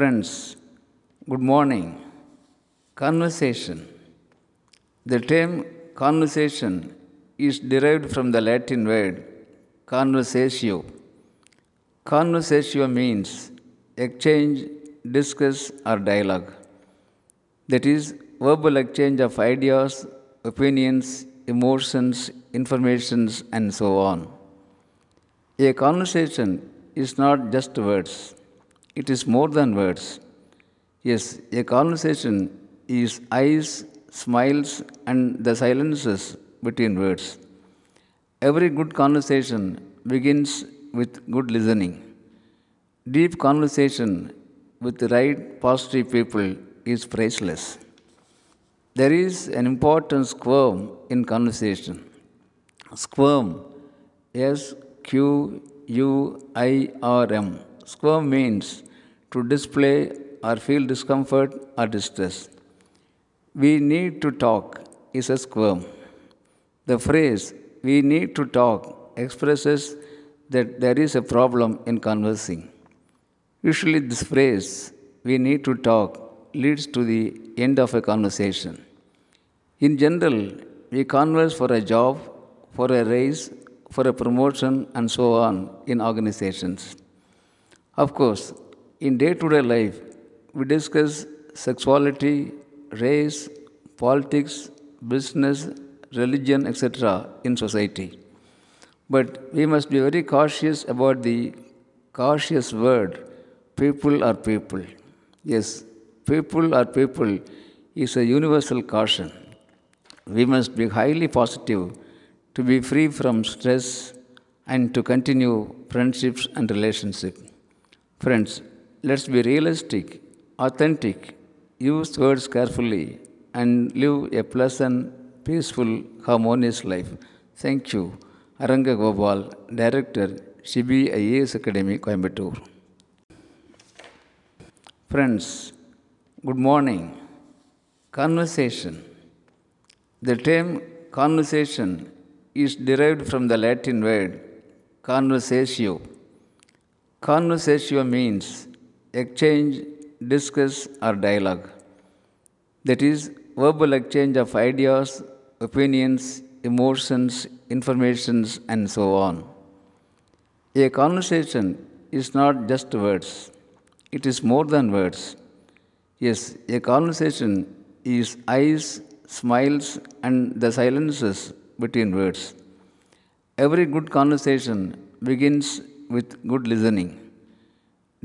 Friends, good morning. Conversation. The term conversation is derived from the Latin word conversatio. Conversatio means exchange, discuss, or dialogue. That is, verbal exchange of ideas, opinions, emotions, informations, and so on. A conversation is not just words, it is more than words. Yes, a conversation is eyes, smiles, and the silences between words. Every good conversation begins with good listening. Deep conversation with the right positive people is priceless. There is an important squirm in conversation. Squirm, S Q U I R M. Squirm means to display or feel discomfort or distress. We need to talk is a squirm. The phrase we need to talk expresses that there is a problem in conversing. Usually, this phrase we need to talk leads to the end of a conversation. In general, we converse for a job, for a raise, for a promotion, and so on in organizations. Of course, in day to day life, we discuss sexuality, race, politics, business, religion, etc. in society. But we must be very cautious about the cautious word people are people. Yes, people are people is a universal caution. We must be highly positive to be free from stress and to continue friendships and relationships. Friends, let's be realistic, authentic, use words carefully, and live a pleasant, peaceful, harmonious life. Thank you. Aranga Gopal, Director, Shibi IAS Academy, Coimbatore. Friends, good morning. Conversation. The term conversation is derived from the Latin word conversatio. Conversatio means exchange, discuss, or dialogue. That is, verbal exchange of ideas, opinions, emotions, informations, and so on. A conversation is not just words, it is more than words. Yes, a conversation is eyes, smiles, and the silences between words. Every good conversation begins with good listening.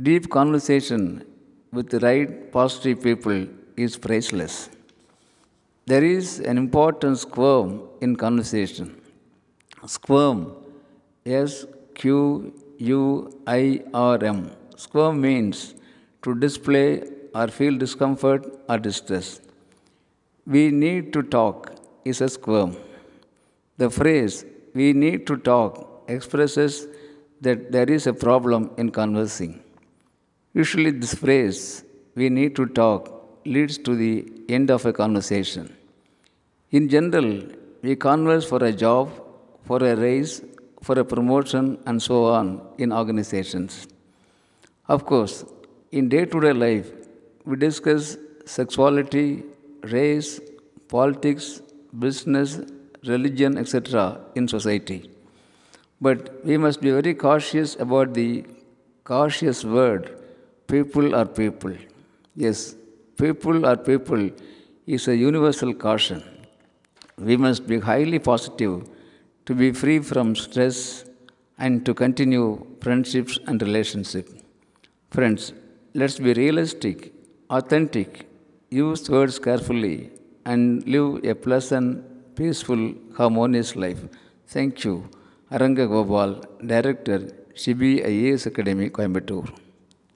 Deep conversation with the right positive people is priceless. There is an important squirm in conversation. Squirm, S Q U I R M. Squirm means to display or feel discomfort or distress. We need to talk is a squirm. The phrase we need to talk expresses that there is a problem in conversing. Usually, this phrase we need to talk leads to the end of a conversation. In general, we converse for a job, for a raise, for a promotion, and so on in organizations. Of course, in day to day life, we discuss sexuality, race, politics, business, religion, etc. in society. But we must be very cautious about the cautious word people are people. Yes, people are people is a universal caution. We must be highly positive to be free from stress and to continue friendships and relationships. Friends, let's be realistic, authentic, use words carefully, and live a pleasant, peaceful, harmonious life. Thank you. Aranga Gopal, Director, Shibi IAS Academy, Coimbatore.